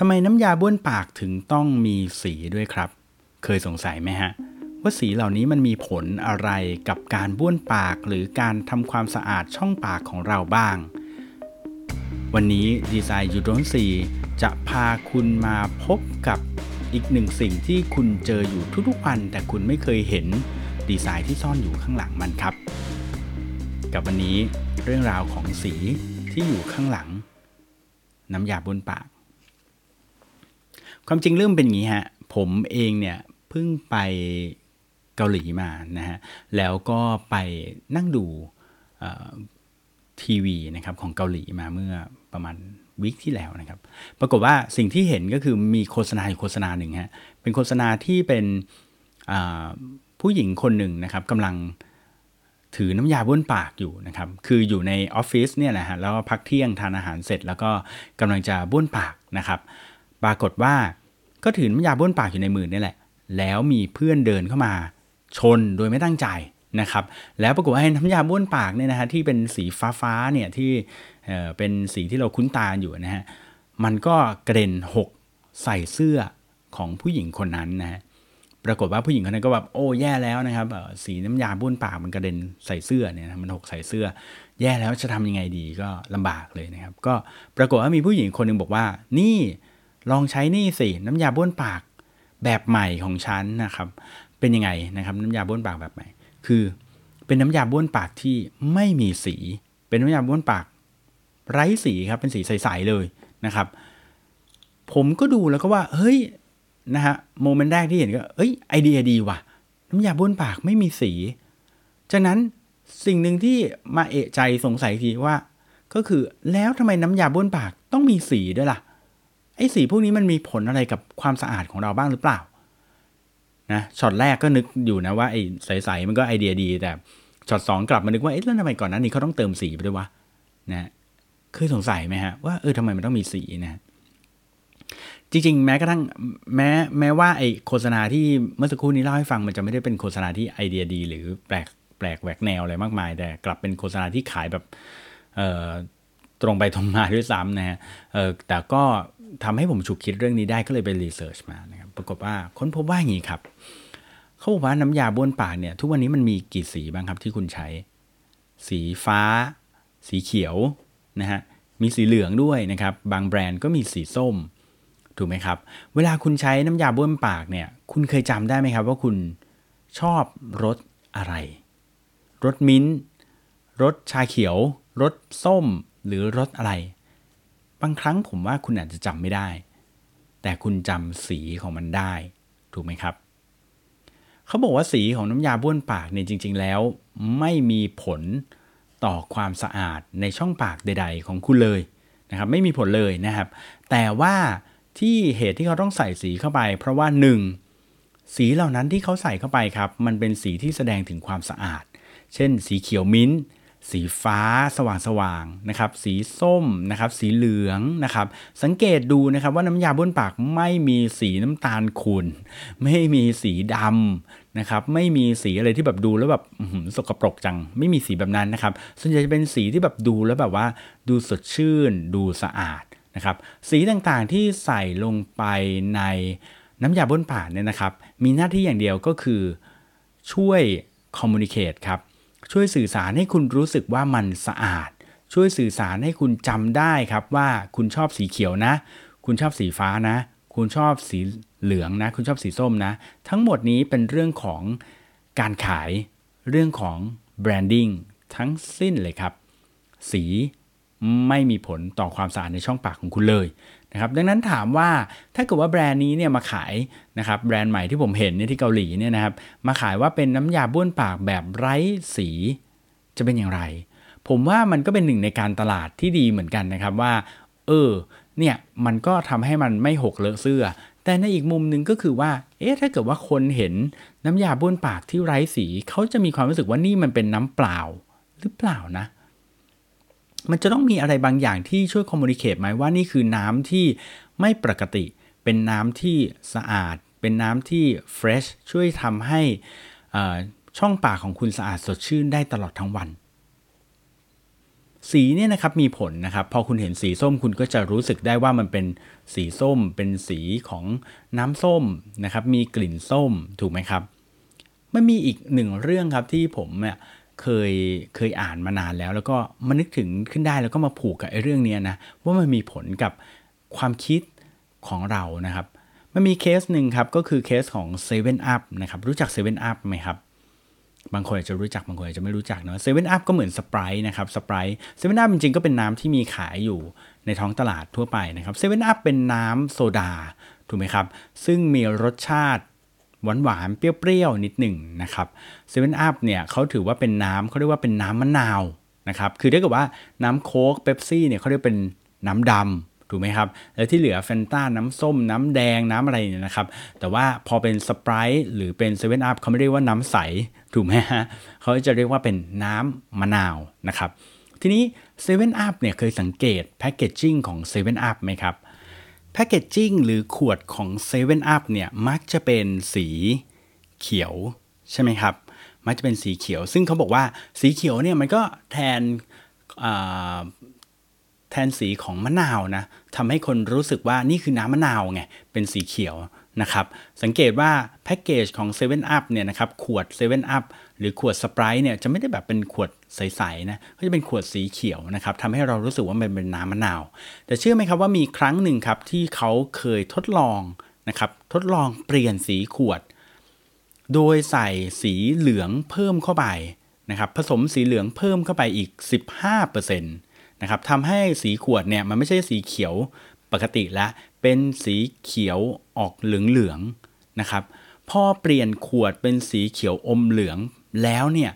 ทำไมน้ำยาบ้วนปากถึงต้องมีสีด้วยครับ เคยสงสัยไหมฮะ ว่าสีเหล่านี้มันมีผลอะไรกับการบ้วนปากหรือการทำความสะอาดช่องปากของเราบ้าง วันนี้ดีไซน์ยูโดนซีจะพาคุณมาพบกับอีกหนึ่งสิ่งที่คุณเจออยู่ทุกๆวัน แต่คุณไม่เคยเห็นดีไซน์ที่ซ่อนอยู่ข้างหลังมันครับ กับวันนี้เรื่องราวของสีที่อยู่ข้างหลัง น้ำยาบ้วนปาก ความจริงเรื่องเป็นอย่างนี้ฮะ ผมเองเนี่ยเพิ่งไปเกาหลีมานะฮะ แล้วก็ไปนั่งดูทีวีนะครับของเกาหลีมาเมื่อประมาณวิกที่แล้วนะครับ ปรากฏว่าสิ่งที่เห็นก็คือมีโฆษณาอยู่โฆษณาหนึ่งฮะ เป็นโฆษณาที่เป็นผู้หญิงคนหนึ่งนะครับกำลังถือน้ำยาบ้วนปากอยู่นะครับ คืออยู่ในออฟฟิศเนี่ยแหละฮะ แล้วก็พักเที่ยงทานอาหารเสร็จ แล้วก็กำลังจะบ้วนปากนะครับ ปรากฏว่าก็ถือน้ำยาบ้วนปากอยู่ในมือนี่แหละ แล้วมีเพื่อนเดินเข้ามา ชนโดยไม่ตั้งใจนะครับ แล้วปรากฏว่าน้ำยาบ้วนปากเนี่ยนะฮะที่เป็นสีฟ้าฟ้าเนี่ยที่เออเป็นสีที่เราคุ้นตาอยู่นะฮะมันก็กระเด็นหกใส่เสื้อของผู้หญิงคนนั้นนะฮะปรากฏว่าผู้หญิงคนนั้นก็แบบโอ้แย่แล้วนะครับสีน้ำยาบ้วนปากมันกระเด็นใส่เสื้อเนี่ยมันหกใส่เสื้อ แย่แล้วจะทำยังไงดีก็ลำบากเลยนะครับ ก็ปรากฏว่ามีผู้หญิงคนหนึ่งบอกว่า นี่ ลองใช้นี่สิน้ำยาบ้วนปากแบบใหม่ของฉันนะครับ เป็นยังไงนะครับ น้ำยาบ้วนปากแบบใหม่ คือเป็นน้ำยาบ้วนปากที่ไม่มีสี เป็นน้ำยาบ้วนปาก ไร้สีครับเป็นสีใสๆเลยนะครับ ผมก็ดูแล้วก็ว่า เฮ้ยนะฮะ moment แรกที่เห็นก็เอ้ยไอเดียดีว่ะ น้ำยาบ้วนปากไม่มีสี จากนั้นสิ่งหนึ่งที่มาเอะใจสงสัยทีว่า ก็คือแล้วทำไมน้ำยาบ้วนปากต้องมีสีด้วยล่ะ ไอ้สีพวกนี้มันมีผลอะไรกับความสะอาดของเราบ้างหรือเปล่านะช็อตแรกก็นึกอยู่นะว่าไอ้ใสๆมันก็ไอเดียดี แต่ช็อตสองกลับมานึกว่าเอ๊ะแล้วทำไมก่อนนั้นนี่เขาต้องเติมสีไปด้วยวะนะเคยสงสัยไหมฮะว่าเออทำไมมันต้องมีสีนะจริงๆ แม้กระทั่งแม้แม้ว่าไอโฆษณาที่เมื่อสักครู่นี้เล่าให้ฟังมันจะไม่ได้เป็นโฆษณาที่ไอเดียดี หรือแปลกแปลกแหวกแนวอะไรมากมาย แต่กลับเป็นโฆษณาที่ขายแบบเอ่อตรงไปตรงมาด้วยซ้ำนะฮะเออแต่ก็ ทำให้ผมฉุกคิดเรื่องนี้ได้ก็เลยไปรีเสิร์ชมานะครับปรากฏว่าค้นพบว่าอย่างนี้ครับเขาบอกว่าน้ำยาบ้วนปากเนี่ย ทุกวันนี้มันมีกี่สีบ้างครับที่คุณใช้ สีฟ้า สีเขียวนะฮะมีสีเหลืองด้วยนะครับ บางแบรนด์ก็มีสีส้ม ถูกไหมครับ เวลาคุณใช้น้ำยาบ้วนปากเนี่ย คุณเคยจำได้ไหมครับ ว่าคุณชอบรสอะไรรสมิ้นรสชาเขียวรสส้มหรือรสอะไร บางครั้งผมว่าคุณอาจจะจำไม่ได้ แต่คุณจำสีของมันได้ ถูกไหมครับ เขาบอกว่าสีของน้ำยาบ้วนปากเนี่ยจริง ๆ แล้ว ไม่มีผลต่อความสะอาดในช่องปากใด ๆ ของคุณเลยนะครับไม่มีผลเลยนะครับ แต่ว่าที่เหตุที่เขาต้องใส่สีเข้าไป เพราะว่า 1. สีเหล่านั้นที่เขาใส่เข้าไปครับ มันเป็นสีที่แสดงถึงความสะอาด เช่น สีเขียวมิ้น สีฟ้าสว่างๆนะครับ สีส้มนะครับสีเหลืองนะครับ สังเกตดูนะครับว่าน้ำยาบ้วนปากไม่มีสีน้ำตาลขุ่นไม่มีสีดำนะครับไม่มีสีอะไรที่แบบดูแล้วแบบสกปรกจัง ไม่มีสีแบบนั้นนะครับ ส่วนใหญ่จะเป็นสีที่แบบดูแล้วแบบว่า ดูสดชื่น ดูสะอาดนะครับ สีต่างๆที่ใส่ลงไปในน้ำยาบ้วนปากเนี่ยนะครับ มีหน้าที่อย่างเดียวก็คือช่วยคอมมูนิเคตครับ ช่วยสื่อสารให้คุณรู้สึกว่ามันสะอาด ช่วยสื่อสารให้คุณจำได้ครับว่าคุณชอบสีเขียวนะ คุณชอบสีฟ้านะ คุณชอบสีเหลืองนะ คุณชอบสีส้มนะ ทั้งหมดนี้เป็นเรื่องของการขาย เรื่องของแบรนดิ้งทั้งสิ้นเลยครับ สีไม่มีผลต่อความสะอาดในช่องปากของคุณเลย นะครับดังนั้นถามว่าถ้าเกิดว่าแบรนด์นี้เนี่ยมาขายนะครับแบรนด์ใหม่ที่ผมเห็นเนี่ยที่เกาหลีเนี่ยนะครับมาขายว่าเป็นน้ำยาบ้วนปากแบบไร้สีจะเป็นอย่างไร ผมว่ามันก็เป็นหนึ่งในการตลาดที่ดีเหมือนกันนะครับว่า เออเนี่ยมันก็ทำให้มันไม่หกเลอะเสื้อ แต่ในอีกมุมหนึ่งก็คือว่าเอ๊ะถ้าเกิดว่าคนเห็นน้ำยาบ้วนปากที่ไร้สีเขาจะมีความรู้สึกว่านี่มันเป็นน้ำเปล่าหรือเปล่านะ มันจะต้องมีอะไรบางอย่างที่ช่วย communicate ไหมว่านี่คือน้ำที่ไม่ปกติ เป็นน้ำที่สะอาด เป็นน้ำที่ fresh ช่วยทำให้ช่องปากของคุณสะอาดสดชื่นได้ตลอดทั้งวัน สีเนี่ยนะครับมีผลนะครับ พอคุณเห็นสีส้มคุณก็จะรู้สึกได้ว่ามันเป็นสีส้ม เป็นสีของน้ำส้มนะครับ มีกลิ่นส้มถูกไหมครับมันมีอีกหนึ่งเรื่องครับที่ผมเนี่ย เคยเคยอ่านมานานแล้ว แล้วก็มานึกถึงขึ้นได้แล้วก็มาผูกกับไอ้เรื่องนี้นะว่ามันมีผลกับความคิดของเรานะครับ มันมีเคสหนึ่งครับก็คือเคสของ7 Up นะครับรู้จัก7 Up ไหมครับบางคนอาจจะรู้จักบางคนอาจจะไม่รู้จักเนาะเซเว่นอัพก็เหมือนสไปรท์นะครับสไปรท์ 7 Up จริงๆก็เป็นน้ำที่มีขายอยู่ในท้องตลาดทั่วไปนะครับเซเว่นอัพเป็นน้ำโซดาถูกไหมครับ ซึ่งมีรสชาติ หวานหวานๆเปรี้ยวๆนิดหนึ่งนะครับเซเว่นอัพเนี่ยเขาถือว่าเป็นน้ำเขาเรียกว่าเป็นน้ำมะนาวนะครับคือถ้าเกิดว่าน้ำโค้กเป๊ปซี่เนี่ยเขาเรียกเป็นน้ำดำถูกไหมครับแล้วที่เหลือแฟนต้าน้ำส้ม น้ำแดงน้ำอะไรเนี่ยนะครับแต่ว่าพอเป็นสไปรท์หรือเป็นเซเว่นอัพเขาไม่เรียกว่าน้ำใสถูกไหมฮะเขาจะเรียกว่าเป็นน้ำมะนาวนะครับทีนี้เซเว่นอัพเนี่ยเคยสังเกต packaging ของเซเว่นอัพไหมครับ packaging หรือขวดของ7 e เ e ่ e อเนี่ยมักจะเป็นสีเขียวใช่ไหมครับ มักจะเป็นสีเขียว ซึ่งเขาบอกว่าสีเขียวเนี่ยมันก็แทนแทนสีของมะนาวนะทำให้คนรู้สึกว่านี่คือน้ำมะนาวไง เป็นสีเขียวนะครับ สังเกตว่าแพ็กเกจของ7 Up เนี่ยนะครับ ขวด7 Up หรือขวดสปร์เนี่ยจะไม่ได้แบบเป็นขวดใสๆนะก็จะเป็นขวดสีเขียวนะครับทำให้เรารู้สึกว่ามันเป็นน้ำมะนาว แต่เชื่อไหมครับว่ามีครั้งหนึ่งครับที่เขาเคยทดลองนะครับทดลองเปลี่ยนสีขวด โดยใส่สีเหลืองเพิ่มเข้าไปนะครับผสมสีเหลืองเพิ่มเข้าไปอีก 15%นะครับทำให้สีขวดเนี่ยมันไม่ใช่สีเขียวปกติละเป็นสีเขียวออกเหลืองๆนะครับพอเปลี่ยนขวดเป็นสีเขียวอมเหลือง แล้วเนี่ย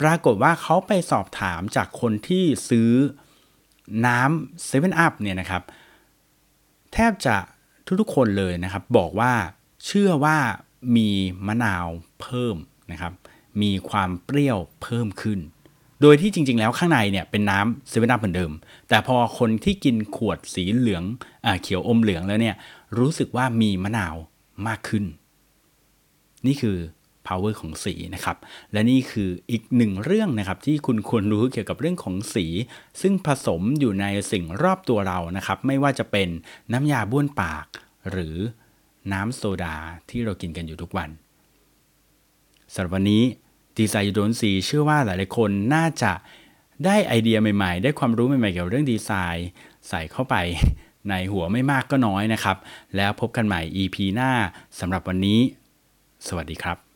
ปรากฏว่าเขาไปสอบถามจากคนที่ซื้อน้ำเซเว่นอัพเนี่ยนะครับ แทบจะทุกๆคนเลยนะครับ บอกว่าเชื่อว่ามีมะนาวเพิ่มนะครับ มีความเปรี้ยวเพิ่มขึ้น โดยที่จริง ๆ แล้วข้างในเนี่ยเป็นน้ำเซเว่นอัพเหมือนเดิม แต่พอคนที่กินขวดสีเหลืองอเขียวอมเหลืองแล้วเนี่ยรู้สึกว่ามีมะนาวมากขึ้น นี่คือ power ของสีนะครับ และนี่คืออีกหนึ่งเรื่องนะครับ ที่คุณควรรู้เกี่ยวกับเรื่องของสี ซึ่งผสมอยู่ในสิ่งรอบตัวเรานะครับ ไม่ว่าจะเป็นน้ำยาบ้วนปาก หรือน้ำโซดาที่เรากินกันอยู่ทุกวันสำหรับวันนี้ดีไซน์โดนสีเชื่อว่าหลายๆคนน่าจะได้ไอเดียใหม่ๆ ได้ความรู้ใหม่ๆเกี่ยวกับเรื่องดีไซน์ใส่เข้าไปในหัวไม่มากก็น้อยนะครับ แล้วพบกันใหม่ EP หน้าสำหรับวันนี้ สวัสดีครับ